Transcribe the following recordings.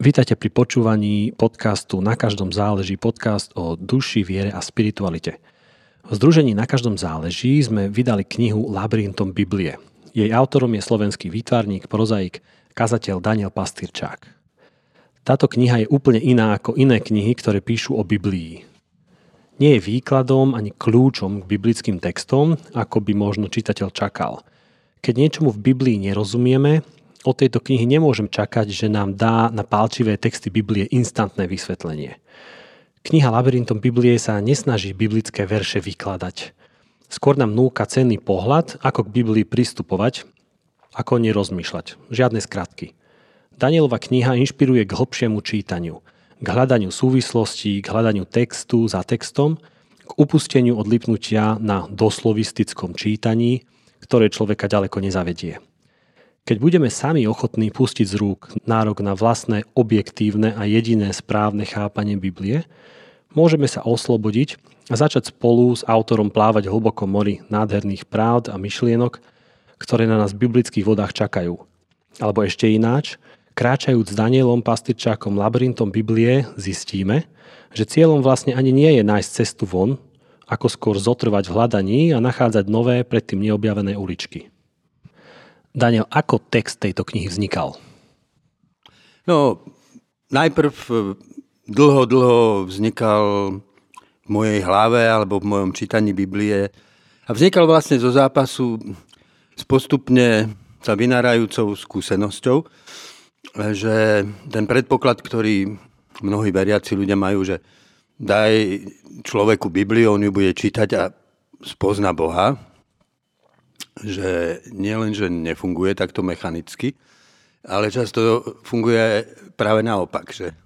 Vítajte pri počúvaní podcastu Na každom záleží podcast o duši, viere a spiritualite. V združení Na každom záleží sme vydali knihu Labyrintom Biblie. Jej autorom je slovenský výtvarník, prozaik, kazateľ Daniel Pastýrčák. Táto kniha je úplne iná ako iné knihy, ktoré píšu o Biblii. Nie je výkladom ani kľúčom k biblickým textom, ako by možno čitateľ čakal. Keď niečomu v Biblii nerozumieme, od tejto knihy nemôžem čakať, že nám dá na pálčivé texty Biblie instantné vysvetlenie. Kniha Labyrintom Biblie sa nesnaží biblické verše vykladať. Skôr nám núka cenný pohľad, ako k Biblii pristupovať, ako nerozmýšľať. Žiadne skratky. Danielova kniha inšpiruje k hlbšiemu čítaniu, k hľadaniu súvislostí, k hľadaniu textu za textom, k upusteniu od lipnutia na doslovistickom čítaní, ktoré človeka ďaleko nezavedie. Keď budeme sami ochotní pustiť z rúk nárok na vlastné objektívne a jediné správne chápanie Biblie, môžeme sa oslobodiť a začať spolu s autorom plávať hlboko mori nádherných právd a myšlienok, ktoré na nás v biblických vodách čakajú. Alebo ešte ináč, kráčajúc s Danielom Pastyrčákom labyrintom Biblie, zistíme, že cieľom vlastne ani nie je nájsť cestu von, ako skôr zotrvať v hľadaní a nachádzať nové, predtým neobjavené uličky. Daniel, ako text tejto knihy vznikal? No, najprv e, dlho, dlho vznikal v mojej hlave alebo v mojom čítaní Biblie a vznikal vlastne zo zápasu s postupne sa vynárajúcou skúsenosťou, že ten predpoklad, ktorý mnohí veriaci ľudia majú, že daj človeku Bibliu, on ju bude čítať a spozna Boha, že nielen, že nefunguje takto mechanicky, ale často funguje práve naopak, že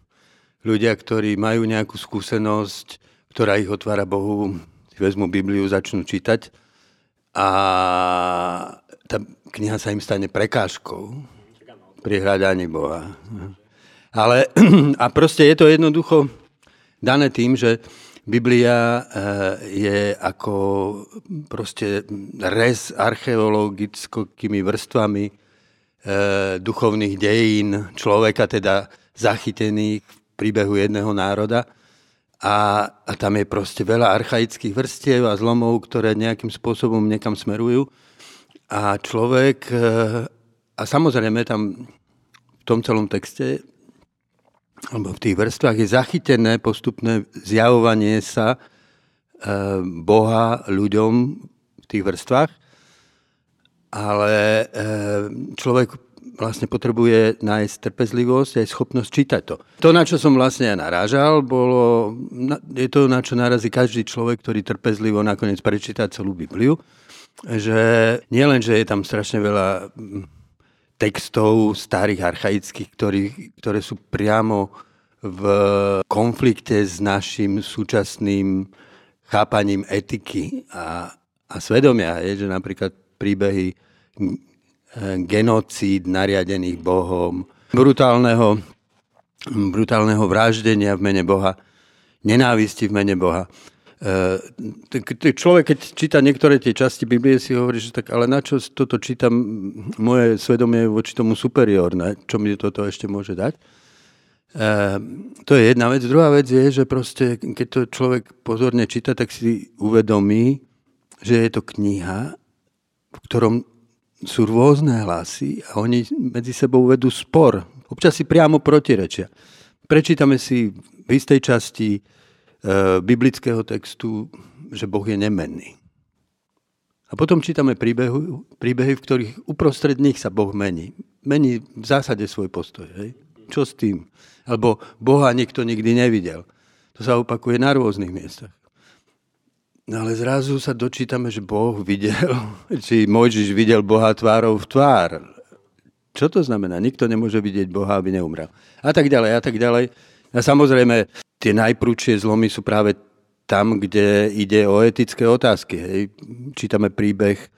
ľudia, ktorí majú nejakú skúsenosť, ktorá ich otvára Bohu, vezmu Bibliu, začnú čítať a tá kniha sa im stane prekážkou pri hľadaní Boha. Ale a proste je to jednoducho dané tým, že Biblia eh, je ako proste rez archeologickými vrstvami eh, duchovných dejín človeka, teda zachytených v príbehu jedného národa. A, a tam je proste veľa archaických vrstiev a zlomov, ktoré nejakým spôsobom niekam smerujú. A človek, eh, a samozrejme tam v tom celom texte alebo v tých vrstvách je zachytené postupné zjavovanie sa e, Boha ľuďom v tých vrstvách, ale e, človek vlastne potrebuje nájsť trpezlivosť aj schopnosť čítať to. To, na čo som vlastne ja narážal, bolo, je to, na čo narazí každý človek, ktorý trpezlivo nakoniec prečíta celú Bibliu, že nielen, že je tam strašne veľa textov starých, archaických, ktorý, ktoré sú priamo v konflikte s našim súčasným chápaním etiky a, a svedomia. Je, že napríklad príbehy eh, genocíd nariadených Bohom, brutálneho, brutálneho vraždenia v mene Boha, nenávisti v mene Boha. E, človek, keď číta niektoré tie časti Biblie, si hovorí, že tak, ale na čo toto čítam, moje svedomie voči tomu superiorné, čo mi toto ešte môže dať. E, to je jedna vec. Druhá vec je, že proste, keď to človek pozorne číta, tak si uvedomí, že je to kniha, v ktorom sú rôzne hlasy a oni medzi sebou vedú spor. Občas si priamo protirečia. Prečítame si v istej časti biblického textu, že Boh je nemenný. A potom čítame príbehy, príbehy, v ktorých uprostred nich sa Boh mení. Mení v zásade svoj postoj. Hej? Čo s tým? Alebo Boha nikto nikdy nevidel. To sa opakuje na rôznych miestach. No ale zrazu sa dočítame, že Boh videl, či Mojžiš videl Boha tvárov v tvár. Čo to znamená? Nikto nemôže vidieť Boha, aby neumrel. A tak ďalej, a tak ďalej. A samozrejme, tie najprúčšie zlomy sú práve tam, kde ide o etické otázky. Hej. Čítame príbeh, e,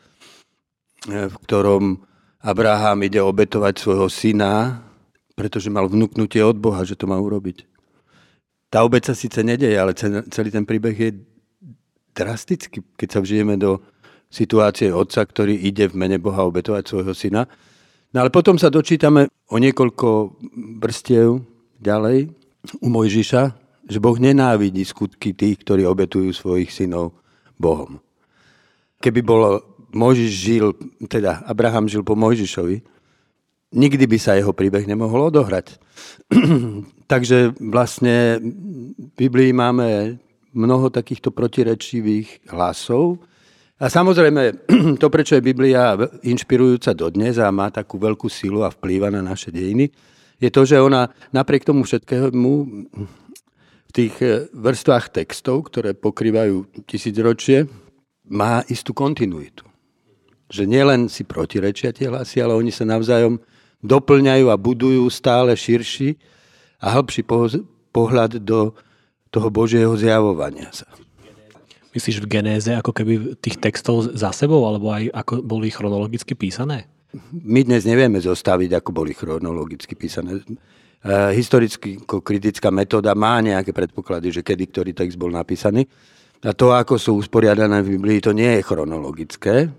v ktorom Abraham ide obetovať svojho syna, pretože mal vnúknutie od Boha, že to má urobiť. Tá obec sa síce nedeje, ale celý ten príbeh je drastický, keď sa vžijeme do situácie otca, ktorý ide v mene Boha obetovať svojho syna. No ale potom sa dočítame o niekoľko vrstiev ďalej u Mojžiša, že Boh nenávidí skutky tých, ktorí obetujú svojich synov Bohom. Keby bol Mojžiš žil, teda Abraham žil po Mojžišovi, nikdy by sa jeho príbeh nemohol odohrať. Takže vlastne v Biblii máme mnoho takýchto protirečivých hlasov. A samozrejme, to, prečo je Biblia inšpirujúca dodnes a má takú veľkú silu a vplýva na naše dejiny, je to, že ona napriek tomu všetkému v tých eh, vrstvách textov, ktoré pokrývajú tisícročie, má istú kontinuitu. Že nielen si protirečia tie hlasy, ale oni sa navzájom doplňajú a budujú stále širší a hĺbší pohľad do toho Božieho zjavovania sa. Myslíš v genéze ako keby tých textov za sebou, alebo aj ako boli chronologicky písané? my dnes nevieme zostaviť, ako boli chronologicky písané. Uh, Historicko-kritická metóda má nejaké predpoklady, že kedy ktorý text bol napísaný. A to, ako sú usporiadané v Biblii, to nie je chronologické,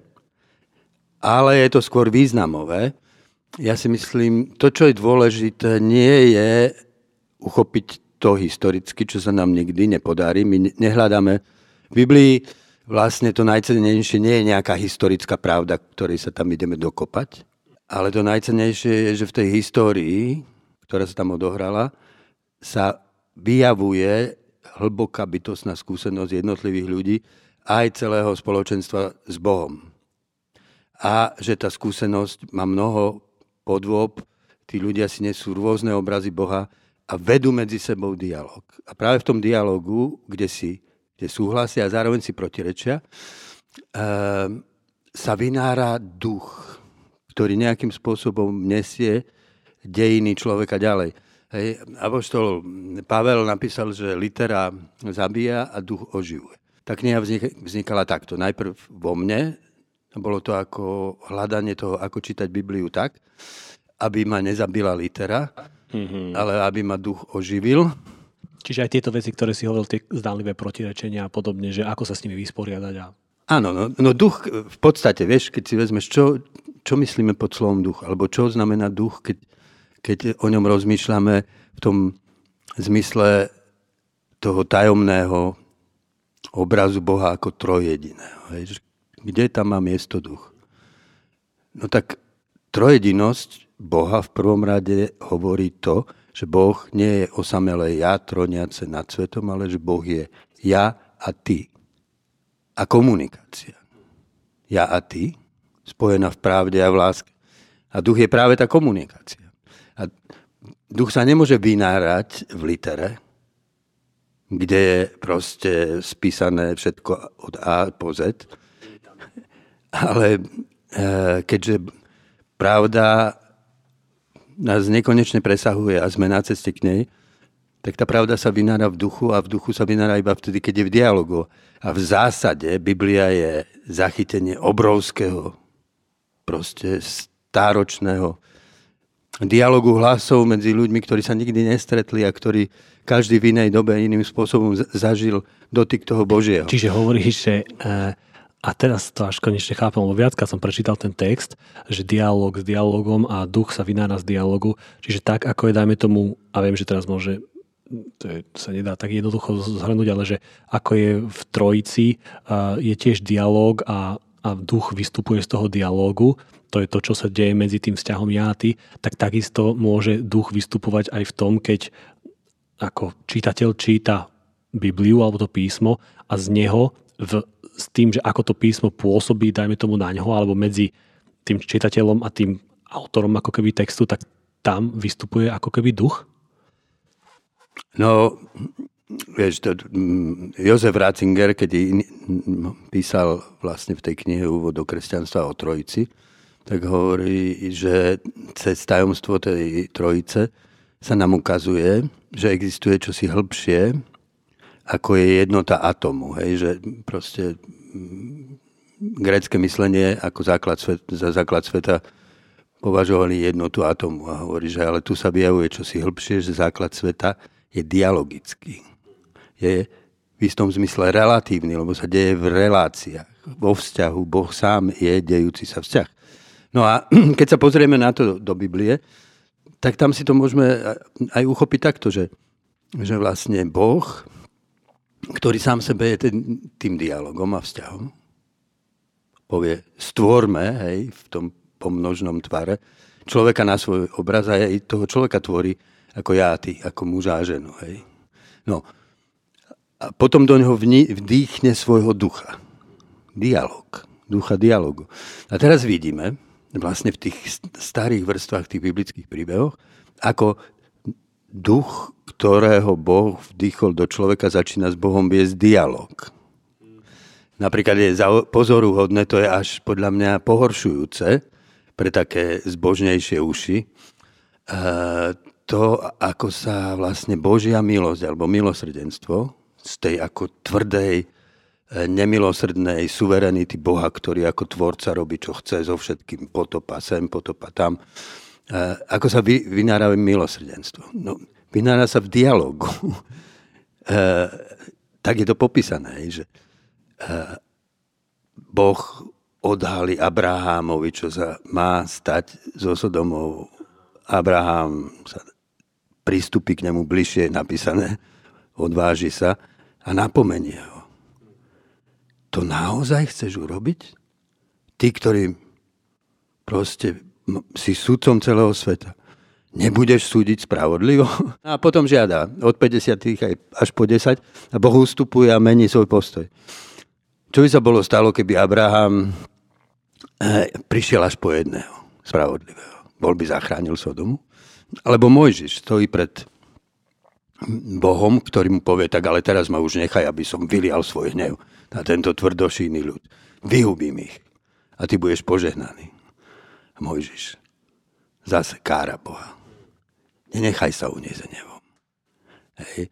ale je to skôr významové. Ja si myslím, to, čo je dôležité, nie je uchopiť to historicky, čo sa nám nikdy nepodarí. My nehľadáme v Biblii vlastne to najcennejšie nie je nejaká historická pravda, ktorej sa tam ideme dokopať, ale to najcennejšie je, že v tej histórii, ktorá sa tam odohrala, sa vyjavuje hlboká bytostná skúsenosť jednotlivých ľudí aj celého spoločenstva s Bohom. A že tá skúsenosť má mnoho podôb, tí ľudia si nesú rôzne obrazy Boha a vedú medzi sebou dialog. A práve v tom dialogu, kde si kde súhlasia a zároveň si protirečia, ehm, sa vynára duch, ktorý nejakým spôsobom nesie dejiny človeka ďalej. Hej. Apoštol Pavel napísal, že litera zabíja a duch oživuje. Tá kniha vznikala takto. Najprv vo mne, bolo to ako hľadanie toho, ako čítať Bibliu tak, aby ma nezabila litera, mm-hmm. ale aby ma duch oživil. Čiže aj tieto veci, ktoré si hovoril, tie zdánlivé protirečenia a podobne, že ako sa s nimi vysporiadať. A... Áno, no, no duch v podstate, vieš, keď si vezmeš, čo, čo myslíme pod slovom duch, alebo čo znamená duch, keď, keď o ňom rozmýšľame v tom zmysle toho tajomného obrazu Boha ako trojediného. Kde tam má miesto duch? No tak trojedinosť Boha v prvom rade hovorí to, že Boh nie je osamelé ja troniace nad svetom, ale že Boh je ja a ty. A komunikácia. Ja a ty, spojená v pravde a v láske. A duch je práve tá komunikácia. A duch sa nemôže vynárať v litere, kde je proste spísané všetko od A po Z. Ale eh, keďže pravda nás nekonečne presahuje a sme na ceste k nej, tak tá pravda sa vynára v duchu a v duchu sa vynára iba vtedy, keď je v dialogu. A v zásade Biblia je zachytenie obrovského, proste stáročného dialogu hlasov medzi ľuďmi, ktorí sa nikdy nestretli a ktorí každý v inej dobe iným spôsobom zažil dotyk toho Božieho. Čiže hovoríš, že uh a teraz to až konečne chápem, lebo viackrát som prečítal ten text, že dialog s dialogom a duch sa vynára z dialogu. Čiže tak, ako je, dajme tomu, a viem, že teraz môže to, je, sa nedá tak jednoducho zhrnúť, ale že ako je v trojici, je tiež dialog a, a duch vystupuje z toho dialógu, to je to, čo sa deje medzi tým vzťahom ja a ty, tak takisto môže duch vystupovať aj v tom, keď ako čítateľ číta Bibliu alebo to písmo a z neho v s tým, že ako to písmo pôsobí, dajme tomu na ňoho, alebo medzi tým čitateľom a tým autorom ako keby textu, tak tam vystupuje ako keby duch? No, vieš, to, mm, Jozef Ratzinger, keď písal vlastne v tej knihe úvod do kresťanstva o trojici, tak hovorí, že cez tajomstvo tej trojice sa nám ukazuje, že existuje čosi hĺbšie, ako je jednota atomu. Hej, že proste mm, grecké myslenie ako základ svet, za základ sveta považovali jednotu atomu a hovorí, že ale tu sa vyjavuje čosi hĺbšie, že základ sveta je dialogický. Je v istom zmysle relatívny, lebo sa deje v reláciách. Vo vzťahu Boh sám je dejúci sa vzťah. No a keď sa pozrieme na to do Biblie, tak tam si to môžeme aj uchopiť takto, že, že vlastne Boh, ktorý sám sebe je ten, tým dialogom a vzťahom, povie, stvorme, hej, v tom pomnožnom tvare, človeka na svoj obraz a aj toho človeka tvorí ako ja a ty, ako muža a ženu, hej. No, a potom do neho vdýchne svojho ducha. Dialog. Ducha dialogu. A teraz vidíme, vlastne v tých starých vrstvách tých biblických príbehoch, ako duch, ktorého Boh vdýchol do človeka, začína s Bohom viesť dialog. Napríklad je pozoruhodné, to je až podľa mňa pohoršujúce pre také zbožnejšie uši, to, ako sa vlastne Božia milosť alebo milosrdenstvo z tej ako tvrdej, nemilosrdnej suverenity Boha, ktorý ako tvorca robí, čo chce so všetkým, potopa sem, potopa tam. Ako sa vy, vynára milosrdenstvo? No, vynára sa v dialogu. tak je to popísané, že Boh odhalí Abrahámovi, čo sa má stať so Sodomou. Abraham sa pristúpi k nemu bližšie, napísané, odváži sa a napomenie ho. To naozaj chceš urobiť? Ty, ktorý proste si sudcom celého sveta. Nebudeš súdiť spravodlivo? A potom žiada od 50 aj až po 10 a Boh ustupuje a mení svoj postoj. Čo by sa bolo stalo, keby Abraham eh, prišiel až po jedného spravodlivého? Bol by zachránil Sodomu? Alebo Mojžiš stojí pred Bohom, ktorý mu povie, tak ale teraz ma už nechaj, aby som vylial svoj hnev na tento tvrdošíny ľud. Vyhubím ich a ty budeš požehnaný. A Mojžiš zase kára Boha. Nenechaj sa uniesť. Hej.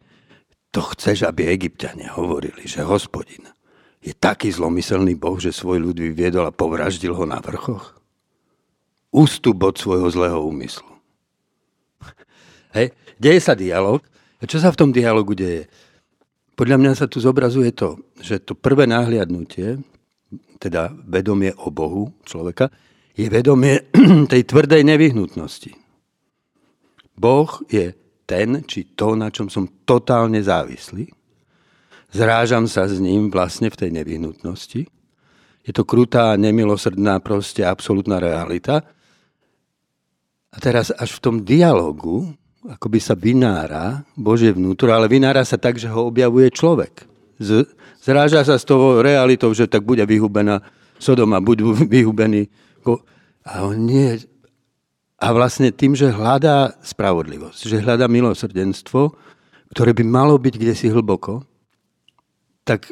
To chceš, aby egyptiania hovorili, že hospodin je taký zlomyselný Boh, že svoj ľud vyviedol a povraždil ho na vrchoch? Ústup od svojho zlého úmyslu. Hej. Deje sa dialog a čo sa v tom dialogu deje? Podľa mňa sa tu zobrazuje to, že to prvé náhliadnutie, teda vedomie o Bohu človeka, je vedomie tej tvrdej nevyhnutnosti. Boh je ten, či to, na čom som totálne závislý. Zrážam sa s ním vlastne v tej nevyhnutnosti. Je to krutá, nemilosrdná, proste absolútna realita. A teraz až v tom dialogu akoby sa vynára Božie vnútro, ale vynára sa tak, že ho objavuje človek. Z, zráža sa s tou realitou, že tak bude vyhubená Sodoma, budú vyhubení. A on nie. A vlastne tým, že hľadá spravodlivosť, že hľadá milosrdenstvo, ktoré by malo byť kde hlboko, tak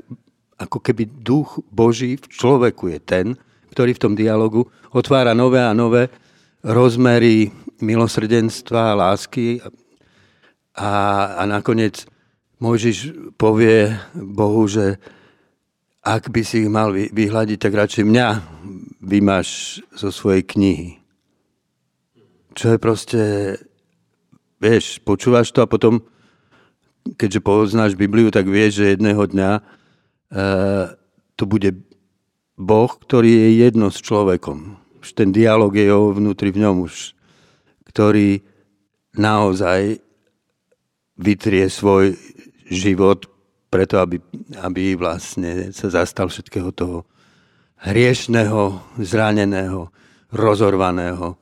ako keby duch Boží v človeku je ten, ktorý v tom dialogu otvára nové a nové rozmery milosrdenstva, lásky a, a nakoniec Mojžiš povie Bohu, že ak by si ich mal vyhľadiť, tak radšej mňa vymáš zo svojej knihy. Čo je proste, vieš, počúvaš to a potom, keďže poznáš Bibliu, tak vieš, že jedného dňa e, to bude Boh, ktorý je jedno s človekom. Už ten dialog je vnútri v ňom, už ktorý naozaj vytrie svoj život preto, aby, aby vlastne sa zastal všetkého toho hriešného, zraneného, rozorvaného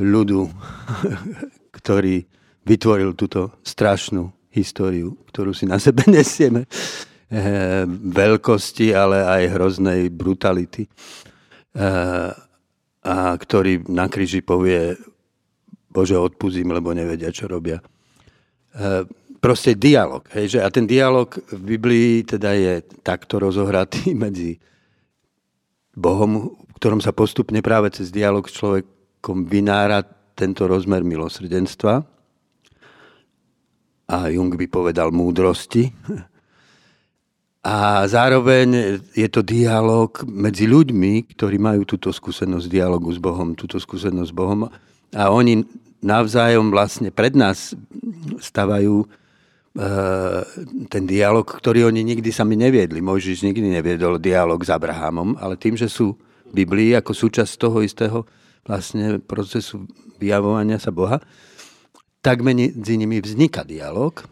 ľudu, ktorý vytvoril túto strašnú históriu, ktorú si na sebe nesieme. E, veľkosti, ale aj hroznej brutality. A ktorý na kríži povie Bože, odpúzim, lebo nevedia, čo robia. E, proste dialog. Hej, že? A ten dialog v Biblii teda je takto rozohratý medzi Bohom, v ktorom sa postupne práve cez dialog s človekom vynára tento rozmer milosrdenstva. A Jung by povedal múdrosti. A zároveň je to dialog medzi ľuďmi, ktorí majú túto skúsenosť dialogu s Bohom, túto skúsenosť s Bohom. A oni navzájom vlastne pred nás stavajú e, ten dialog, ktorý oni nikdy sami neviedli. Mojžiš nikdy neviedol dialog s Abrahamom, ale tým, že sú v Biblii ako súčasť toho istého vlastne procesu vyjavovania sa Boha, tak medzi nimi vzniká dialog.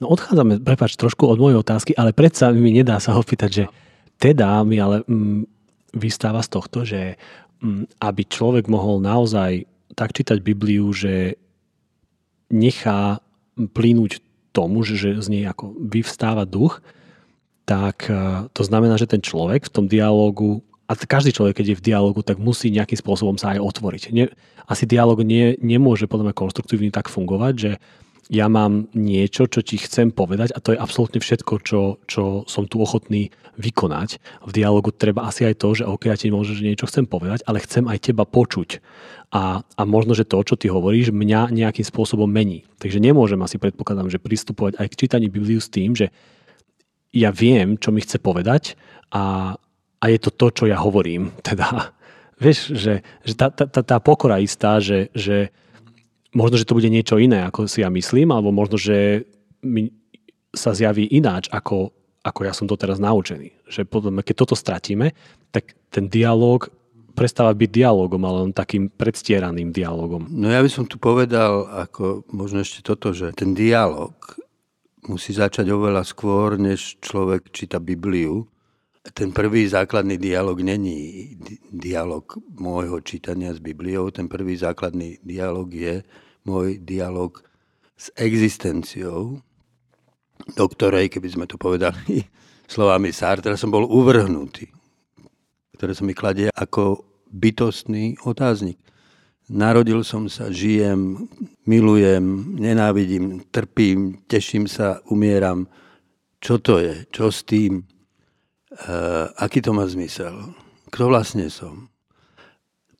No odchádzame, prepač, trošku od mojej otázky, ale predsa mi nedá sa opýtať, že teda mi ale mm, vystáva z tohto, že mm, aby človek mohol naozaj tak čítať Bibliu, že nechá plínuť tomu, že, z nej ako vyvstáva duch, tak e, to znamená, že ten človek v tom dialogu, a každý človek, keď je v dialogu, tak musí nejakým spôsobom sa aj otvoriť. Nie, asi dialog nie, nemôže podľa mňa konstruktívne tak fungovať, že ja mám niečo, čo ti chcem povedať a to je absolútne všetko, čo, čo som tu ochotný vykonať. V dialogu treba asi aj to, že OK, ja ti môžem, že niečo chcem povedať, ale chcem aj teba počuť. A, a možno, že to, čo ty hovoríš, mňa nejakým spôsobom mení. Takže nemôžem asi predpokladám, že pristupovať aj k čítaní Bibliu s tým, že ja viem, čo mi chce povedať a, a je to to, čo ja hovorím. Teda, vieš, že, že tá, tá, tá pokora istá, že, že možno, že to bude niečo iné, ako si ja myslím, alebo možno, že mi sa zjaví ináč, ako, ako ja som to teraz naučený. Že potom, keď toto stratíme, tak ten dialog prestáva byť dialogom, ale len takým predstieraným dialogom. No ja by som tu povedal, ako možno ešte toto, že ten dialog musí začať oveľa skôr, než človek číta Bibliu. Ten prvý základný dialog není dialog môjho čítania s Bibliou. Ten prvý základný dialog je môj dialog s existenciou, do ktorej, keby sme to povedali slovami Sartre, som bol uvrhnutý, ktoré som mi kladie ako bytostný otáznik. Narodil som sa, žijem, milujem, nenávidím, trpím, teším sa, umieram. Čo to je? Čo s tým? Uh, aký to má zmysel? Kto vlastne som?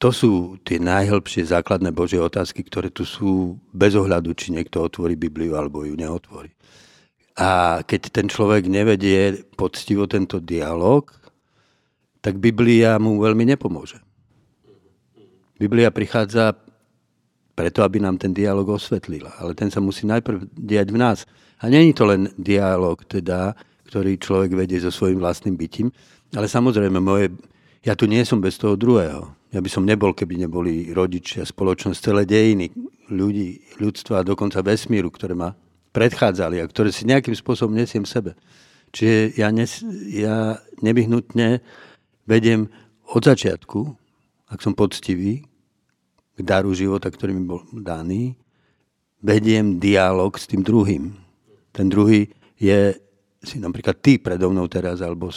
To sú tie najhlbšie základné Božie otázky, ktoré tu sú bez ohľadu, či niekto otvorí Bibliu alebo ju neotvorí. A keď ten človek nevedie poctivo tento dialog, tak Biblia mu veľmi nepomôže. Biblia prichádza preto, aby nám ten dialog osvetlila. Ale ten sa musí najprv diať v nás. A není to len dialog, teda, ktorý človek vedie so svojím vlastným bytím, ale samozrejme, moje, ja tu nie som bez toho druhého. Ja by som nebol, keby neboli rodičia, spoločnosť, celé dejiny, ľudí, ľudstva a dokonca vesmíru, ktoré ma predchádzali a ktoré si nejakým spôsobom nesiem v sebe. Čiže ja, nes, ja nevyhnutne vediem od začiatku, ak som poctivý, k daru života, ktorý mi bol daný, vediem dialog s tým druhým. Ten druhý je si napríklad ty predo mnou teraz, alebo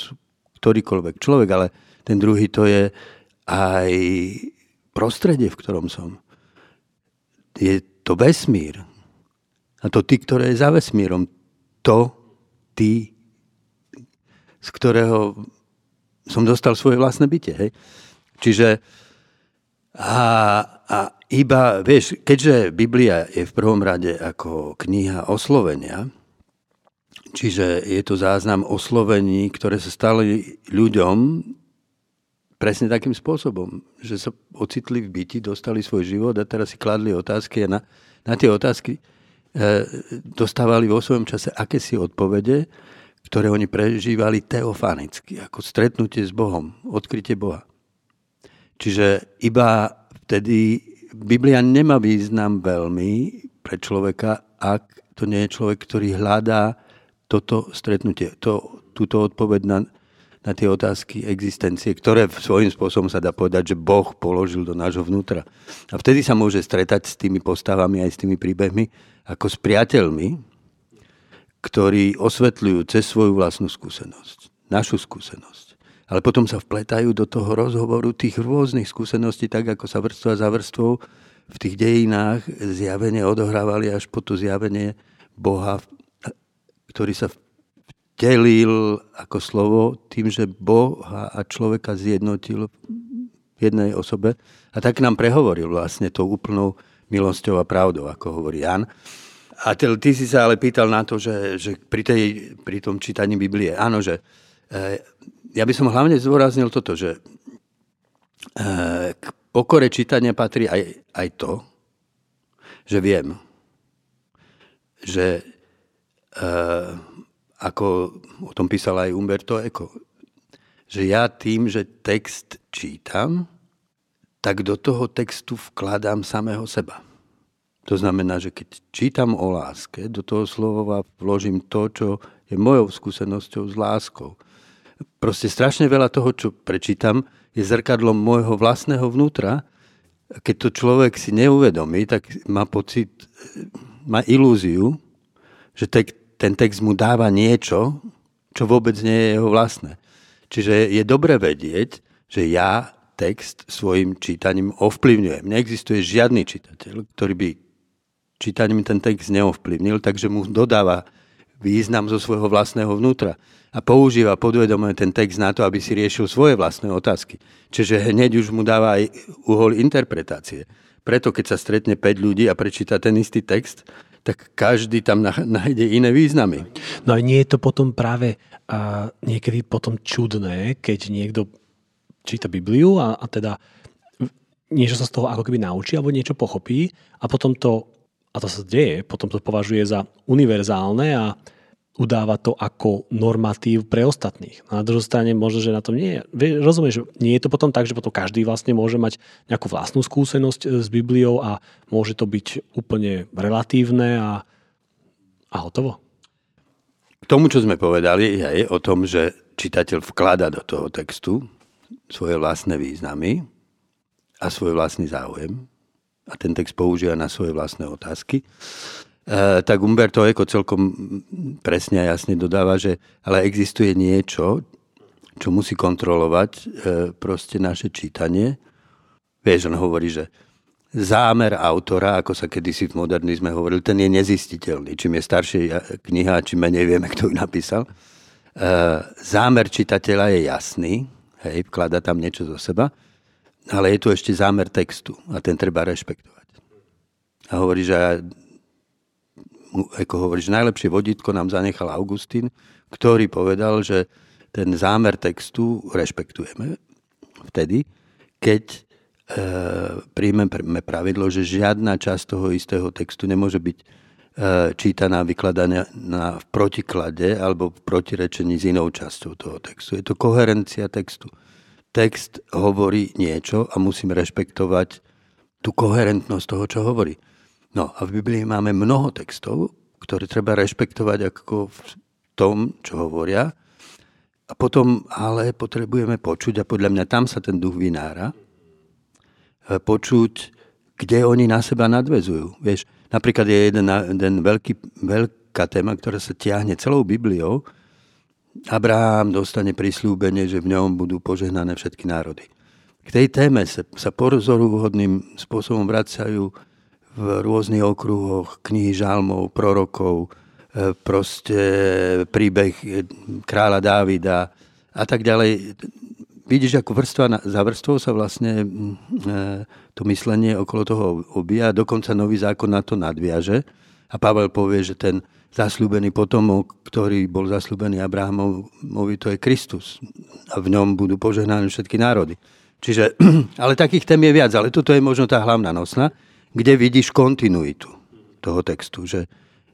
ktorýkoľvek človek, ale ten druhý to je aj prostredie, v ktorom som. Je to vesmír. A to ty, ktoré je za vesmírom. To ty, z ktorého som dostal svoje vlastné bytie. Hej? Čiže a, a iba, vieš, keďže Biblia je v prvom rade ako kniha oslovenia, Čiže je to záznam oslovení, ktoré sa stali ľuďom presne takým spôsobom, že sa ocitli v byti, dostali svoj život a teraz si kladli otázky a na, na tie otázky e, dostávali vo svojom čase akési odpovede, ktoré oni prežívali teofanicky, ako stretnutie s Bohom, odkrytie Boha. Čiže iba vtedy Biblia nemá význam veľmi pre človeka, ak to nie je človek, ktorý hľadá toto stretnutie, to, túto odpoveď na, na tie otázky existencie, ktoré svojím spôsobom sa dá povedať, že Boh položil do nášho vnútra. A vtedy sa môže stretať s tými postavami aj s tými príbehmi ako s priateľmi, ktorí osvetľujú cez svoju vlastnú skúsenosť, našu skúsenosť. Ale potom sa vpletajú do toho rozhovoru tých rôznych skúseností, tak ako sa vrstva za vrstvou v tých dejinách zjavenie odohrávali až po to zjavenie Boha ktorý sa vtelil ako slovo tým, že Boha a človeka zjednotil v jednej osobe a tak nám prehovoril vlastne tou úplnou milosťou a pravdou, ako hovorí Jan. A ty, si sa ale pýtal na to, že, že pri, tej, pri tom čítaní Biblie, áno, že e, ja by som hlavne zdôraznil toto, že e, k pokore čítania patrí aj, aj to, že viem, že ako o tom písal aj Umberto Eco, že ja tým, že text čítam, tak do toho textu vkladám samého seba. To znamená, že keď čítam o láske, do toho slova vložím to, čo je mojou skúsenosťou s láskou. Proste strašne veľa toho, čo prečítam, je zrkadlom môjho vlastného vnútra. Keď to človek si neuvedomí, tak má pocit, má ilúziu, že ten text mu dáva niečo, čo vôbec nie je jeho vlastné. Čiže je dobre vedieť, že ja text svojim čítaním ovplyvňujem. Neexistuje žiadny čitateľ, ktorý by čítaním ten text neovplyvnil, takže mu dodáva význam zo svojho vlastného vnútra a používa podvedome ten text na to, aby si riešil svoje vlastné otázky. Čiže hneď už mu dáva aj uhol interpretácie. Preto keď sa stretne 5 ľudí a prečíta ten istý text, tak každý tam nájde iné významy. No a nie je to potom práve a niekedy potom čudné, keď niekto číta Bibliu a, a teda niečo sa z toho ako keby naučí alebo niečo pochopí a potom to a to sa deje, potom to považuje za univerzálne a udáva to ako normatív pre ostatných. Na druhej strane možno, že na tom nie je. Rozumieš, nie je to potom tak, že potom každý vlastne môže mať nejakú vlastnú skúsenosť e, s Bibliou a môže to byť úplne relatívne a, a hotovo. K tomu, čo sme povedali, je o tom, že čitateľ vklada do toho textu svoje vlastné významy a svoj vlastný záujem a ten text používa na svoje vlastné otázky, tak Umberto Eco celkom presne a jasne dodáva, že ale existuje niečo, čo musí kontrolovať e, proste naše čítanie. Vieš, on hovorí, že zámer autora, ako sa kedysi v modernizme hovoril, ten je nezistiteľný. Čím je staršia kniha, čím menej vieme, kto ju napísal. E, zámer čitateľa je jasný, hej, vklada tam niečo zo seba, ale je tu ešte zámer textu a ten treba rešpektovať. A hovorí, že ako hovorí, že najlepšie vodítko nám zanechal Augustín, ktorý povedal, že ten zámer textu rešpektujeme vtedy, keď e, príjmeme pravidlo, že žiadna časť toho istého textu nemôže byť e, čítaná, vykladaná v protiklade alebo v protirečení s inou časťou toho textu. Je to koherencia textu text hovorí niečo a musím rešpektovať tú koherentnosť toho, čo hovorí. No a v Biblii máme mnoho textov, ktoré treba rešpektovať ako v tom, čo hovoria. A potom ale potrebujeme počuť, a podľa mňa tam sa ten duch vynára, e, počuť, kde oni na seba nadvezujú. Vieš, napríklad je jeden, jeden veľký, veľká téma, ktorá sa tiahne celou Bibliou, Abraham dostane prislúbenie, že v ňom budú požehnané všetky národy. K tej téme sa, sa pozoruhodným spôsobom vracajú v rôznych okruhoch knihy žalmov, prorokov, e, proste príbeh kráľa Dávida a tak ďalej. Vidíš, ako vrstva za vrstvou sa vlastne e, to myslenie okolo toho obíja, dokonca nový zákon na to nadviaže a Pavel povie, že ten zasľúbený potomok, ktorý bol zasľúbený Abrahamovi, to je Kristus. A v ňom budú požehnané všetky národy. Čiže, ale takých tém je viac, ale toto je možno tá hlavná nosna, kde vidíš kontinuitu toho textu, že,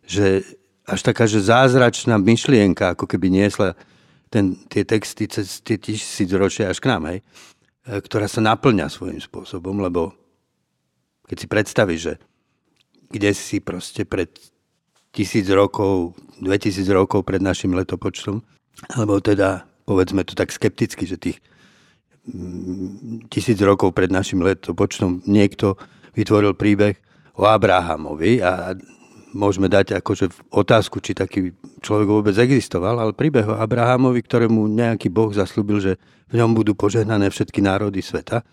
že až taká, že zázračná myšlienka, ako keby niesla ten, tie texty cez tie tisíc ročia až k nám, hej, e, ktorá sa naplňa svojím spôsobom, lebo keď si predstavíš, že kde si proste pred tisíc rokov, 2000 rokov pred našim letopočtom, alebo teda povedzme to tak skepticky, že tých tisíc rokov pred našim letopočtom niekto vytvoril príbeh o Abrahamovi a môžeme dať akože otázku, či taký človek vôbec existoval, ale príbeh o Abrahamovi, ktorému nejaký Boh zaslúbil, že v ňom budú požehnané všetky národy sveta.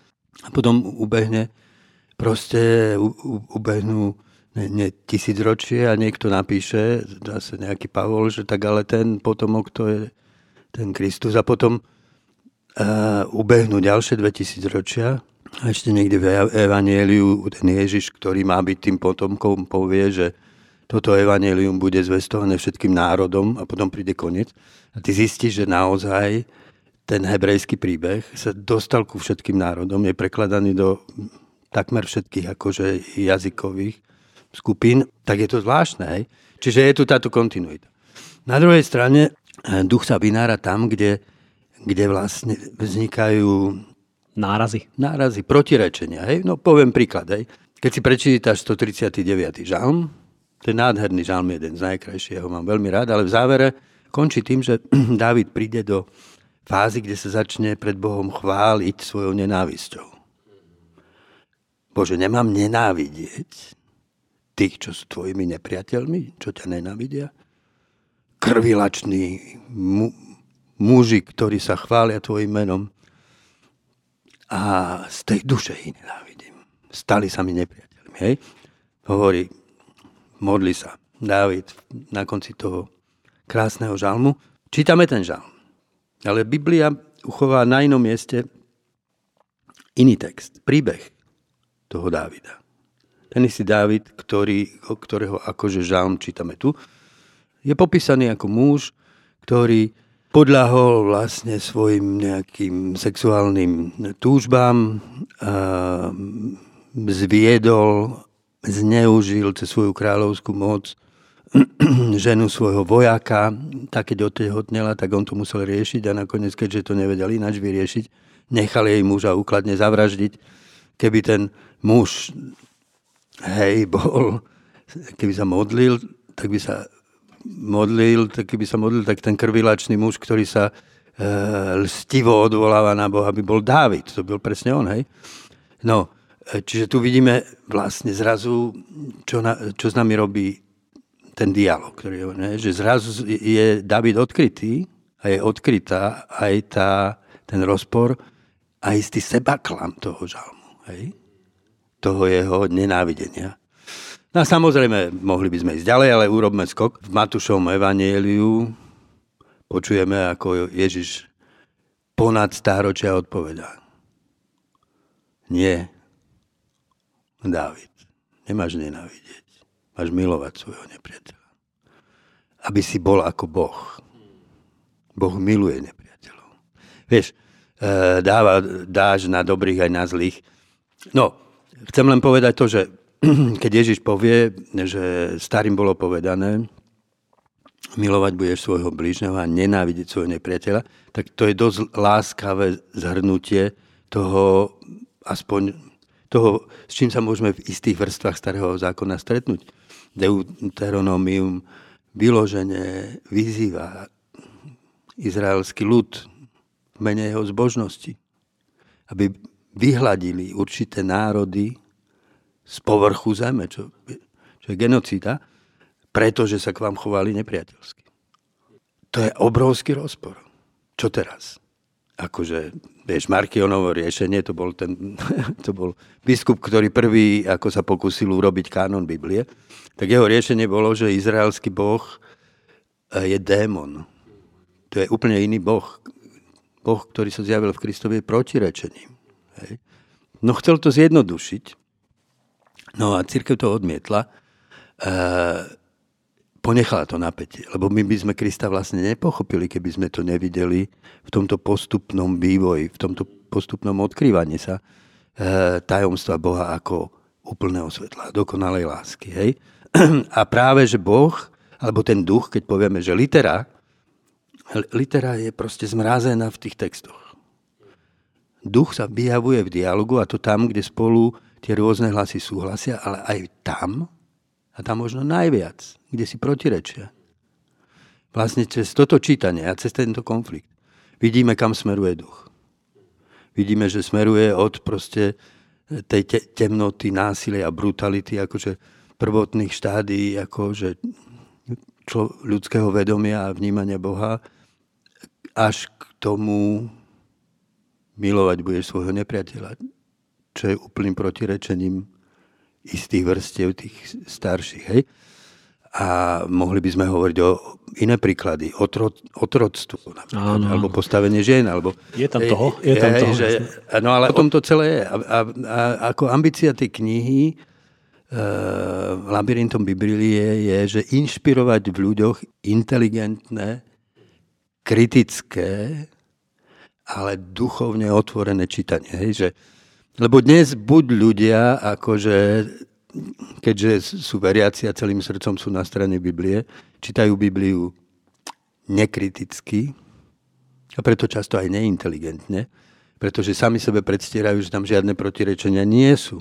A potom ubehne, proste ubehnú ne, ne tisícročie a niekto napíše, zase nejaký Pavol, že tak ale ten potomok to je ten Kristus a potom uh, ubehnú ďalšie 2000 ročia a ešte niekde v Evangeliu ten Ježiš, ktorý má byť tým potomkom, povie, že toto Evangelium bude zvestované všetkým národom a potom príde koniec. A ty zistíš, že naozaj ten hebrejský príbeh sa dostal ku všetkým národom, je prekladaný do takmer všetkých akože jazykových skupín, tak je to zvláštne. Hej? Čiže je tu táto kontinuita. Na druhej strane eh, duch sa vynára tam, kde, kde vlastne vznikajú nárazy. Nárazy, protirečenia. Hej? No poviem príklad. Hej? keď si prečítaš 139. žalm, je nádherný žalm, jeden z najkrajších, ja ho mám veľmi rád, ale v závere končí tým, že Dávid príde do fázy, kde sa začne pred Bohom chváliť svojou nenávisťou. Bože, nemám nenávidieť tých, čo sú tvojimi nepriateľmi, čo ťa nenávidia? Krvilační mu, muži, ktorí sa chvália tvojim menom a z tej duše ich nenávidím. Stali sa mi nepriateľmi. Hej? Hovorí, modli sa Dávid na konci toho krásneho žalmu. Čítame ten žalm. Ale Biblia uchová na inom mieste iný text, príbeh toho Dávida. Ten istý Dávid, ktorý, ktorého akože žalm čítame tu, je popísaný ako muž, ktorý podľahol vlastne svojim nejakým sexuálnym túžbám, zviedol, zneužil cez svoju kráľovskú moc ženu svojho vojaka, tak keď otehotnela, tak on to musel riešiť a nakoniec, keďže to nevedel ináč vyriešiť, nechal jej muža úkladne zavraždiť. Keby ten muž, hej, bol, keby sa modlil, tak by sa modlil, tak keby sa modlil, tak ten krvilačný muž, ktorý sa e, lstivo odvoláva na Boha, by bol Dávid. To byl presne on, hej. No, e, čiže tu vidíme vlastne zrazu, čo, na, čo s nami robí ten dialog, ktorý ne, že zrazu je David odkrytý a je odkrytá aj tá, ten rozpor a istý sebaklam toho žalmu. Hej? Toho jeho nenávidenia. No a samozrejme, mohli by sme ísť ďalej, ale urobme skok. V Matúšovom evanieliu počujeme, ako Ježiš ponad stáročia odpovedá. Nie, Dávid, nemáš nenávidieť. Máš milovať svojho nepriateľa. Aby si bol ako Boh. Boh miluje nepriateľov. Vieš, e, dáva, dáš na dobrých aj na zlých. No, chcem len povedať to, že keď Ježiš povie, že starým bolo povedané, milovať budeš svojho blížneho a nenávidieť svojho nepriateľa, tak to je dosť láskavé zhrnutie toho, aspoň toho, s čím sa môžeme v istých vrstvách starého zákona stretnúť. Deuteronomium vyložene vyzýva izraelský ľud v mene jeho zbožnosti, aby vyhladili určité národy z povrchu zeme, čo, čo je genocida, pretože sa k vám chovali nepriateľsky. To je obrovský rozpor. Čo teraz? akože, vieš, Markionovo riešenie, to bol, ten, to bol biskup, ktorý prvý ako sa pokusil urobiť kánon Biblie, tak jeho riešenie bolo, že izraelský boh eh, je démon. To je úplne iný boh. Boh, ktorý sa zjavil v Kristovi, je protirečením. Hej. No chcel to zjednodušiť, no a církev to odmietla. E, ponechala to napätie. Lebo my by sme Krista vlastne nepochopili, keby sme to nevideli v tomto postupnom vývoji, v tomto postupnom odkrývaní sa e, tajomstva Boha ako úplného svetla, dokonalej lásky. Hej? A práve, že Boh, alebo ten duch, keď povieme, že litera, litera je proste zmrázená v tých textoch. Duch sa vyjavuje v dialogu a to tam, kde spolu tie rôzne hlasy súhlasia, ale aj tam, a tam možno najviac, kde si protirečia. Vlastne cez toto čítanie a cez tento konflikt vidíme, kam smeruje duch. Vidíme, že smeruje od proste tej te- temnoty, násilia a brutality, akože prvotných štádí, akože člo- ľudského vedomia a vnímania Boha, až k tomu milovať budeš svojho nepriateľa, čo je úplným protirečením istých vrstiev tých starších. Hej? A mohli by sme hovoriť o iné príklady, tro, otroctvo napríklad, alebo postavenie žien. Alebo, je tam toho, je tam toho. Že, no ale o tom to celé je. A, a, a ako ambícia tej knihy uh, Labyrintom Biblie je, že inšpirovať v ľuďoch inteligentné, kritické, ale duchovne otvorené čítanie. Hej? Že, lebo dnes buď ľudia, akože, keďže sú veriaci a celým srdcom sú na strane Biblie, čítajú Bibliu nekriticky a preto často aj neinteligentne, pretože sami sebe predstierajú, že tam žiadne protirečenia nie sú.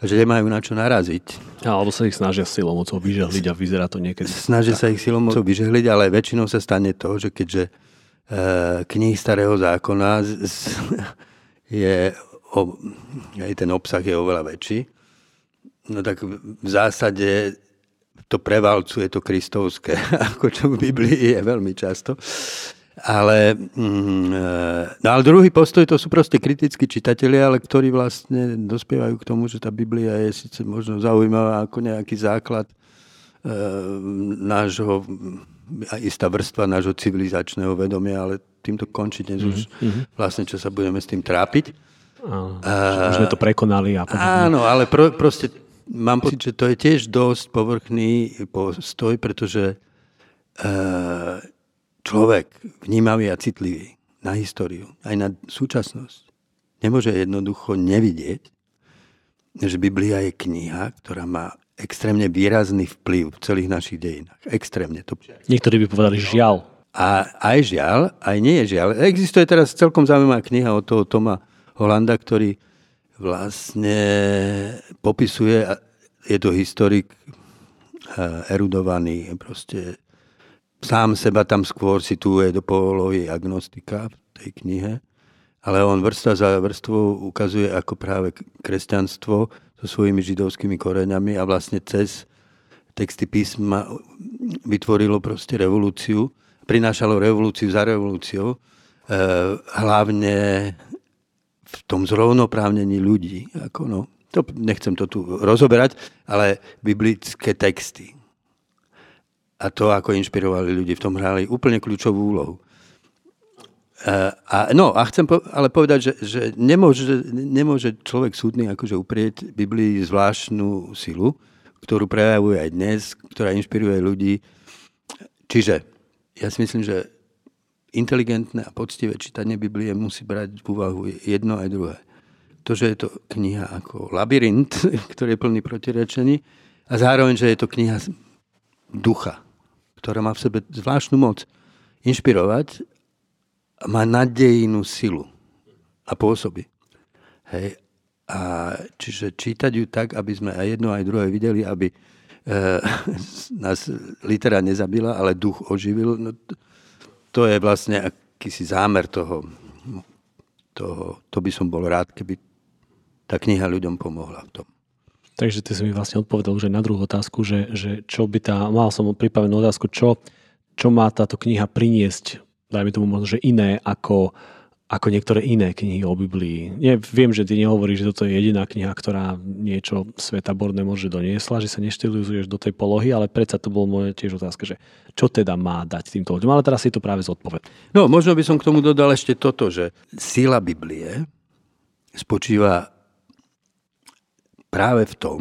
a že nemajú na čo naraziť. Alebo sa ich snažia silou mocou vyžehliť a vyzerá to niekedy. Snažia sa ich silou mocou vyžehliť, ale väčšinou sa stane to, že keďže e, knihy starého zákona z, z, je, o, aj ten obsah je oveľa väčší, no tak v zásade to prevalcuje to kristovské, ako čo v Biblii je veľmi často. Ale, mm, e, no ale druhý postoj to sú proste kritickí čitatelia, ale ktorí vlastne dospievajú k tomu, že tá Biblia je síce možno zaujímavá ako nejaký základ e, nášho, istá vrstva nášho civilizačného vedomia, ale týmto končí dnes mm-hmm. už mhm. vlastne, čo sa budeme s tým trápiť. Áno, uh, už sme to prekonali. A áno, ale pro, proste mám pocit, že to je tiež dosť povrchný postoj, pretože uh, človek vnímavý a citlivý na históriu, aj na súčasnosť, nemôže jednoducho nevidieť, že Biblia je kniha, ktorá má extrémne výrazný vplyv v celých našich dejinách. Extrémne. To... Niektorí by povedali žiaľ. A aj žiaľ, aj nie je žiaľ. Existuje teraz celkom zaujímavá kniha od toho Toma Holanda, ktorý vlastne popisuje, je to historik eh, erudovaný, proste sám seba tam skôr situuje do polohy agnostika v tej knihe, ale on vrstva za vrstvou ukazuje, ako práve kresťanstvo so svojimi židovskými koreňami a vlastne cez texty písma vytvorilo proste revolúciu, prinášalo revolúciu za revolúciou, eh, hlavne v tom zrovnoprávnení ľudí. Ako no, to, nechcem to tu rozoberať, ale biblické texty a to, ako inšpirovali ľudí, v tom hrali úplne kľúčovú úlohu. A, a, no, a chcem po, ale povedať, že, že nemôže, nemôže človek súdny akože uprieť Biblii zvláštnu silu, ktorú prejavuje aj dnes, ktorá inšpiruje ľudí. Čiže ja si myslím, že inteligentné a poctivé čítanie Biblie musí brať v úvahu jedno aj druhé. To, že je to kniha ako labyrint, ktorý je plný protirečení a zároveň, že je to kniha ducha, ktorá má v sebe zvláštnu moc inšpirovať, má nadejnú silu a pôsoby. Hej. A čiže čítať ju tak, aby sme aj jedno, aj druhé videli, aby e, nás litera nezabila, ale duch oživil, no, to je vlastne akýsi zámer toho, toho. To by som bol rád, keby tá kniha ľuďom pomohla v tom. Takže ty si mi vlastne odpovedal už aj na druhú otázku, že, že čo by tá, mal som pripravenú otázku, čo, čo má táto kniha priniesť, dajme tomu možno, že iné ako, ako niektoré iné knihy o Biblii. Nie, viem, že ty nehovoríš, že toto je jediná kniha, ktorá niečo svetaborné môže doniesla, že sa neštilizuješ do tej polohy, ale predsa to bolo moja tiež otázka, že čo teda má dať týmto ľuďom. Ale teraz si to práve zodpoved. No, možno by som k tomu dodal ešte toto, že sila Biblie spočíva práve v tom,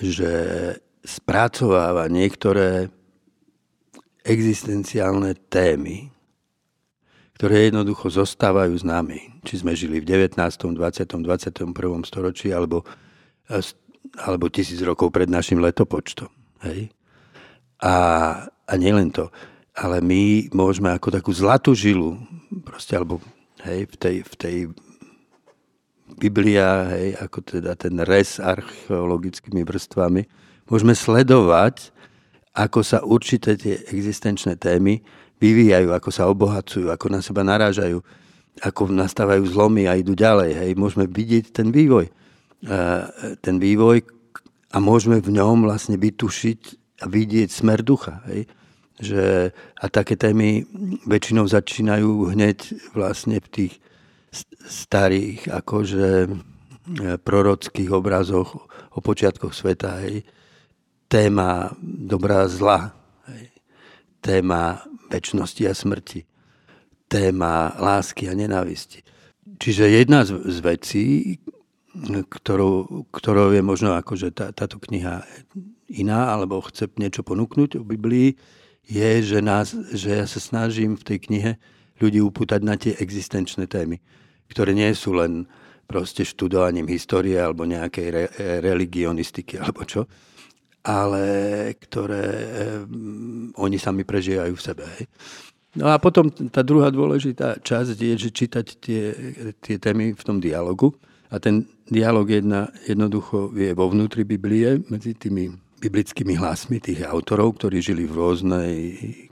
že spracováva niektoré existenciálne témy, ktoré jednoducho zostávajú s nami. Či sme žili v 19., 20., 21. storočí alebo, alebo tisíc rokov pred našim letopočtom. Hej? A, a nielen to, ale my môžeme ako takú zlatú žilu, proste, alebo hej, v tej, v tej Biblia, hej, ako teda ten res archeologickými vrstvami, môžeme sledovať, ako sa určité tie existenčné témy vyvíjajú, ako sa obohacujú, ako na seba narážajú, ako nastávajú zlomy a idú ďalej. Hej. Môžeme vidieť ten vývoj. Ten vývoj a môžeme v ňom vlastne vytušiť a vidieť smer ducha. Hej. Že, a také témy väčšinou začínajú hneď vlastne v tých starých akože e, prorockých obrazoch o počiatkoch sveta. Hej. Téma dobrá zla. Hej. Téma väčšnosti a smrti. Téma lásky a nenávisti. Čiže jedna z, vecí, ktorou, ktorou je možno akože tá, táto kniha iná, alebo chce niečo ponúknuť o Biblii, je, že, nás, že ja sa snažím v tej knihe ľudí upútať na tie existenčné témy, ktoré nie sú len proste študovaním histórie alebo nejakej re, religionistiky alebo čo, ale ktoré um, oni sami prežívajú v sebe. No a potom tá druhá dôležitá časť je, že čítať tie, tie témy v tom dialogu A ten dialog jedna, jednoducho je vo vnútri Biblie medzi tými biblickými hlasmi tých autorov, ktorí žili v rôznej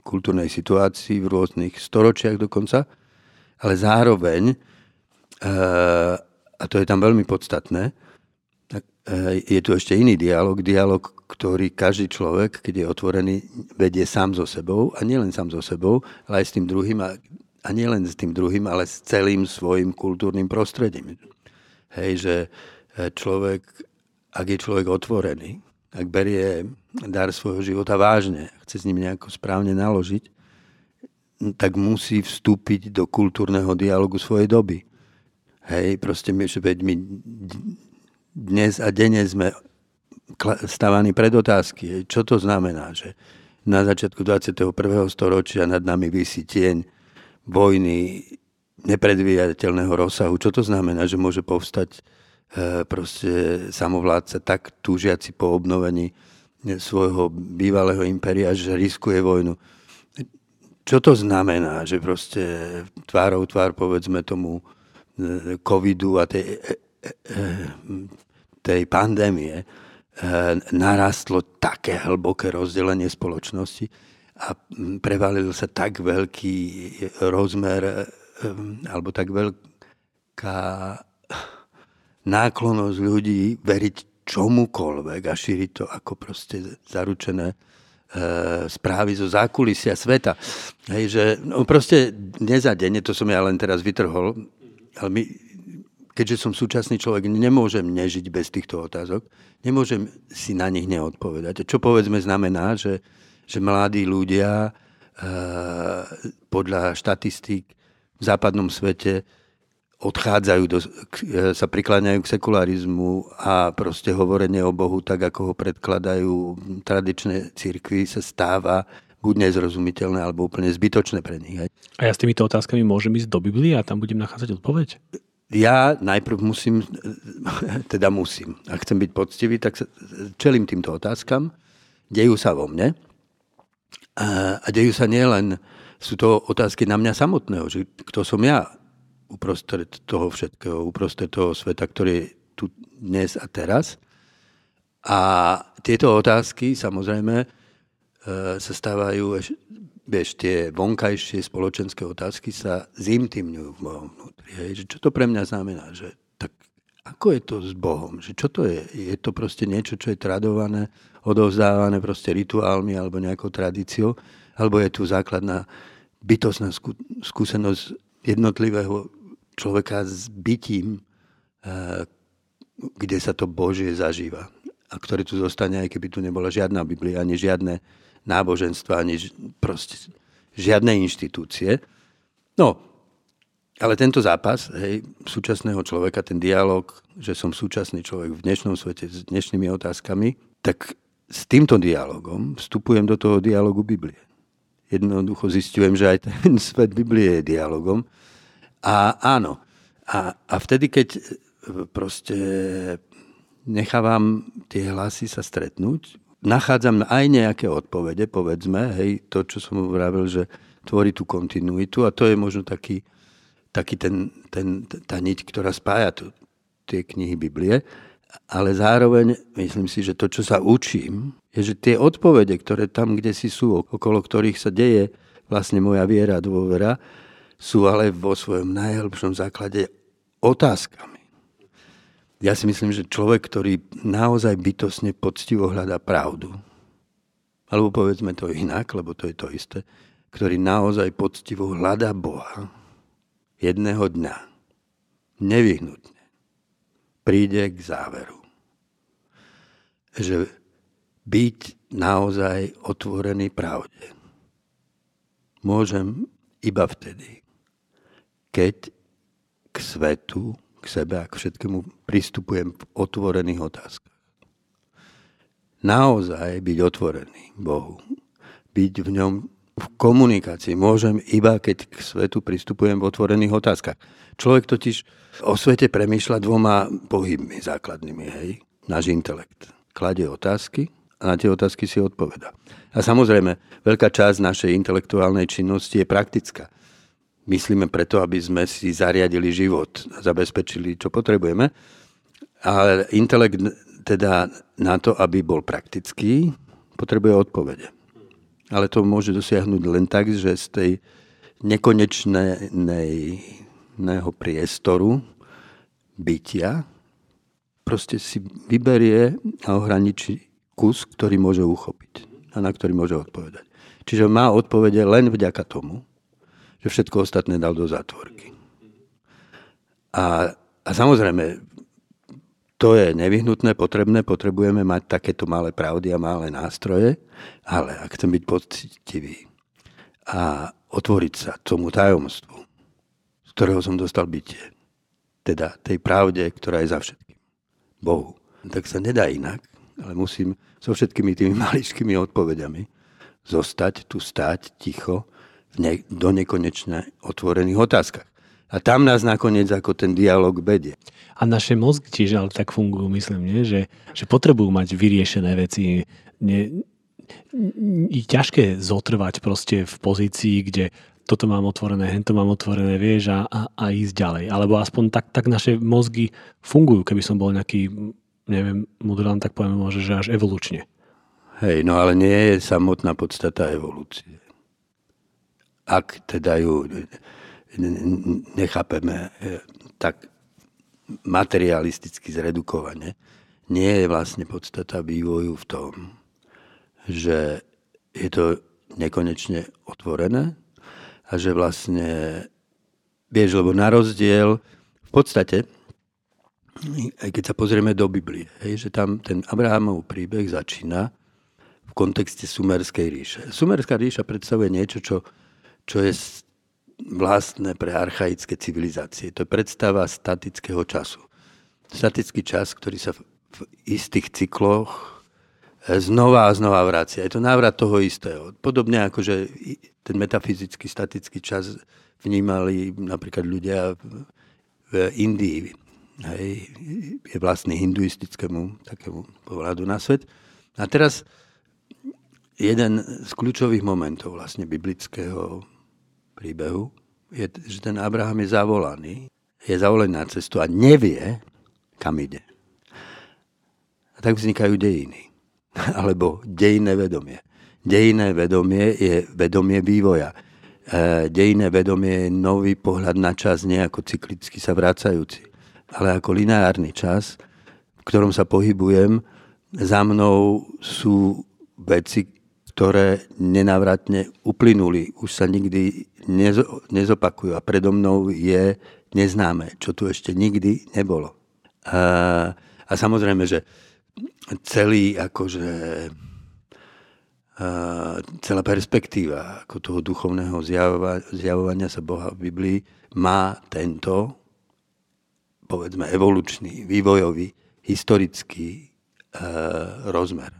kultúrnej situácii, v rôznych storočiach dokonca, ale zároveň, eh, a to je tam veľmi podstatné, eh, je tu ešte iný dialog, dialog, ktorý každý človek, keď je otvorený, vedie sám so sebou a nielen sám so sebou, ale aj s tým druhým a, a nielen s tým druhým, ale s celým svojim kultúrnym prostredím. Hej, že e, človek, ak je človek otvorený, ak berie dar svojho života vážne, chce s ním nejako správne naložiť, tak musí vstúpiť do kultúrneho dialogu svojej doby. Hej, proste my, veď my dnes a denne sme stávaní pred otázky. Čo to znamená, že na začiatku 21. storočia nad nami vysí tieň vojny nepredvídateľného rozsahu. Čo to znamená, že môže povstať e, proste samovládca tak túžiaci po obnovení svojho bývalého impéria, že riskuje vojnu. Čo to znamená, že proste tvárou tvár povedzme tomu e, covidu a tej, e, tej pandémie narastlo také hlboké rozdelenie spoločnosti a prevalil sa tak veľký rozmer Ehm, alebo tak veľká náklonosť ľudí veriť čomukoľvek a šíriť to ako proste zaručené správy zo zákulisia sveta. Hej, že no proste denne, to som ja len teraz vytrhol, ale my, keďže som súčasný človek, nemôžem nežiť bez týchto otázok, nemôžem si na nich neodpovedať. Čo povedzme znamená, že, že mladí ľudia e, podľa štatistík v západnom svete odchádzajú, do, sa prikláňajú k sekularizmu a proste hovorenie o Bohu, tak ako ho predkladajú tradičné církvy, sa stáva buď nezrozumiteľné, alebo úplne zbytočné pre nich. A ja s týmito otázkami môžem ísť do Biblie a tam budem nachádzať odpoveď? Ja najprv musím, teda musím, ak chcem byť poctivý, tak čelím týmto otázkam, dejú sa vo mne a dejú sa nielen sú to otázky na mňa samotného, že kto som ja uprostred toho všetkého, uprostred toho sveta, ktorý je tu dnes a teraz. A tieto otázky samozrejme e, sa stávajú, vieš, tie vonkajšie spoločenské otázky sa zintimňujú v mojom vnútri. Hej. Že čo to pre mňa znamená? Že, tak ako je to s Bohom? Že čo to je? Je to proste niečo, čo je tradované, odovzdávané proste rituálmi alebo nejakou tradíciou? alebo je tu základná bytostná skúsenosť jednotlivého človeka s bytím, eh, kde sa to Božie zažíva a ktoré tu zostane, aj keby tu nebola žiadna Biblia, ani žiadne náboženstva, ani proste žiadne inštitúcie. No, ale tento zápas hej, súčasného človeka, ten dialog, že som súčasný človek v dnešnom svete s dnešnými otázkami, tak s týmto dialogom vstupujem do toho dialogu Biblie jednoducho zistujem, že aj ten svet Biblie je dialogom. A áno, a, a vtedy, keď e, proste nechávam tie hlasy sa stretnúť, nachádzam aj nejaké odpovede, povedzme, hej, to, čo som vravil, že tvorí tú kontinuitu a to je možno taký, taký ten, ten, tá niť, ktorá spája tu, tie knihy Biblie, ale zároveň myslím si, že to, čo sa učím, je, že tie odpovede, ktoré tam, kde si sú, okolo ktorých sa deje vlastne moja viera a dôvera, sú ale vo svojom najhlbšom základe otázkami. Ja si myslím, že človek, ktorý naozaj bytosne poctivo hľadá pravdu, alebo povedzme to inak, lebo to je to isté, ktorý naozaj poctivo hľadá Boha, jedného dňa, nevyhnutne, príde k záveru, že byť naozaj otvorený pravde. Môžem iba vtedy, keď k svetu, sebe a k všetkému pristupujem v otvorených otázkach. Naozaj byť otvorený Bohu, byť v ňom v komunikácii môžem iba, keď k svetu pristupujem v otvorených otázkach. Človek totiž o svete premýšľa dvoma pohybmi základnými, hej? Náš intelekt. Kladie otázky a na tie otázky si odpoveda. A samozrejme, veľká časť našej intelektuálnej činnosti je praktická. Myslíme preto, aby sme si zariadili život zabezpečili, čo potrebujeme. Ale intelekt teda na to, aby bol praktický, potrebuje odpovede. Ale to môže dosiahnuť len tak, že z tej nekonečného priestoru bytia proste si vyberie a ohraničí kus, ktorý môže uchopiť a na ktorý môže odpovedať. Čiže má odpovede len vďaka tomu, že všetko ostatné dal do zátvorky. A, a samozrejme, to je nevyhnutné, potrebné, potrebujeme mať takéto malé pravdy a malé nástroje, ale ak chcem byť pocitivý a otvoriť sa tomu tajomstvu, z ktorého som dostal bytie, teda tej pravde, ktorá je za všetkým, Bohu, tak sa nedá inak, ale musím so všetkými tými maličkými odpovediami zostať, tu stáť ticho ne, do nekonečne otvorených otázkach. A tam nás nakoniec ako ten dialog vedie. A naše mozgy tiež ale tak fungujú, myslím, nie? Že, že potrebujú mať vyriešené veci. Nie, je ťažké zotrvať proste v pozícii, kde toto mám otvorené, hento mám otvorené, vieš, a, a, a ísť ďalej. Alebo aspoň tak, tak naše mozgy fungujú, keby som bol nejaký, neviem, mudrán, tak poviem môže, že až evolučne. Hej, no ale nie je samotná podstata evolúcie. Ak teda ju nechápeme e, tak materialisticky zredukovane, nie je vlastne podstata vývoju v tom, že je to nekonečne otvorené a že vlastne, vieš, lebo na rozdiel v podstate, aj keď sa pozrieme do Biblie, hej, že tam ten Abrahamov príbeh začína v kontexte Sumerskej ríše. Sumerská ríša predstavuje niečo, čo, čo je vlastné pre archaické civilizácie. To je predstava statického času. Statický čas, ktorý sa v, istých cykloch e, znova a znova vracia. Je to návrat toho istého. Podobne ako, že ten metafyzický statický čas vnímali napríklad ľudia v Indii. Hej, je vlastný hinduistickému takému pohľadu na svet. A teraz jeden z kľúčových momentov vlastne biblického príbehu je, že ten Abraham je zavolaný, je zavolaný na cestu a nevie, kam ide. A tak vznikajú dejiny. Alebo dejné vedomie. Dejné vedomie je vedomie vývoja. E, dejné vedomie je nový pohľad na čas, nie ako cyklicky sa vracajúci, ale ako lineárny čas, v ktorom sa pohybujem. Za mnou sú veci, ktoré nenávratne uplynuli, už sa nikdy nezopakujú. A predo mnou je neznáme, čo tu ešte nikdy nebolo. A, a samozrejme, že celý akože a, celá perspektíva ako toho duchovného zjavova, zjavovania sa Boha v Biblii má tento povedzme evolučný, vývojový, historický rozmer.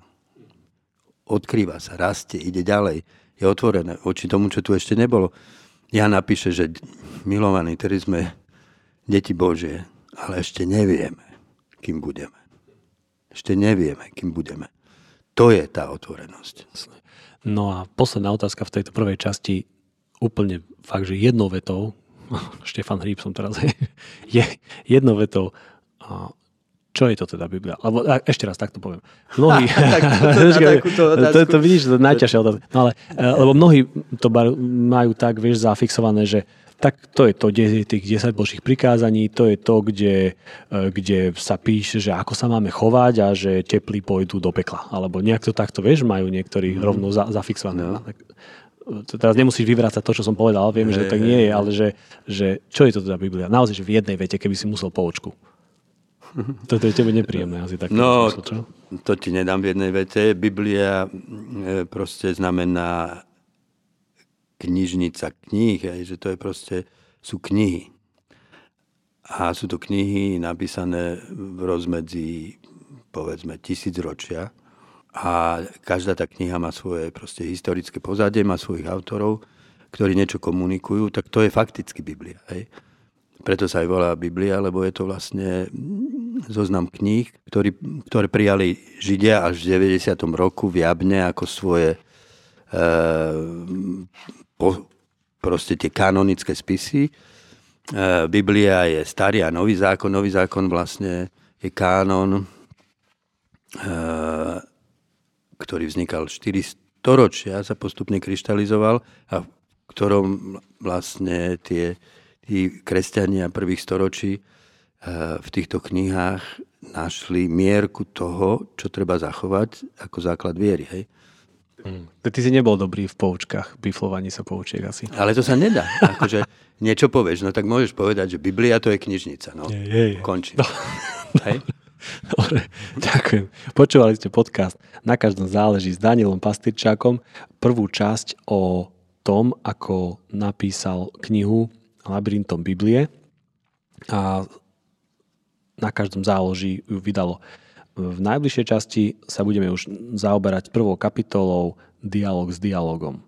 Odkrýva sa, rastie, ide ďalej, je otvorené voči tomu, čo tu ešte nebolo. Ja napíše, že milovaní, ktorí sme deti Božie, ale ešte nevieme, kým budeme. Ešte nevieme, kým budeme. To je tá otvorenosť. No a posledná otázka v tejto prvej časti, úplne fakt, že jednou vetou, Štefan Hríb som teraz, je jednou vetou, čo je to teda Biblia? Alebo ešte raz takto poviem. Mnohí... to, to, to vidíš, to je najťažšia otázka. No ale, e, lebo mnohí to majú tak, vieš, zafixované, že tak to je to, kde je tých 10 božích prikázaní, to je to, kde, e, kde sa píše, že ako sa máme chovať a že teplí pôjdu do pekla. Alebo nejak to takto, vieš, majú niektorí mm. rovno za, zafixované. No. Tak, e, teraz nemusíš vyvrácať to, čo som povedal, viem, hey, že to tak nie je, ale že, že čo je to teda Biblia? Naozaj, že v jednej vete, keby si musel poučku. Toto je tebe nepríjemné asi tak. No, čo? to ti nedám v jednej vete. Biblia e, proste znamená knižnica kníh, že to je proste, sú knihy. A sú to knihy napísané v rozmedzi, povedzme, tisíc ročia. A každá tá kniha má svoje proste historické pozadie, má svojich autorov, ktorí niečo komunikujú, tak to je fakticky Biblia. Hej. Preto sa aj volá Biblia, lebo je to vlastne zoznam kníh, ktorý, ktoré prijali Židia až v 90. roku v Jabne ako svoje e, po, proste tie kanonické spisy. Biblia je starý a nový zákon. Nový zákon vlastne je kánon, ktorý vznikal 4 storočia, sa postupne kryštalizoval a v ktorom vlastne tie, tí kresťania prvých storočí v týchto knihách našli mierku toho, čo treba zachovať ako základ viery. Hej? Hmm. Ty si nebol dobrý v poučkách, biflovaní sa poučiek asi. Ale to sa nedá. Akože niečo povieš, no tak môžeš povedať, že Biblia to je knižnica. No, je, je, je. končí. No. Hej? Dobre, ďakujem. Počúvali ste podcast Na každom záleží s Danielom Pastyrčákom. Prvú časť o tom, ako napísal knihu Labyrintom Biblie. A na každom záloží ju vydalo. V najbližšej časti sa budeme už zaoberať prvou kapitolou Dialog s dialogom.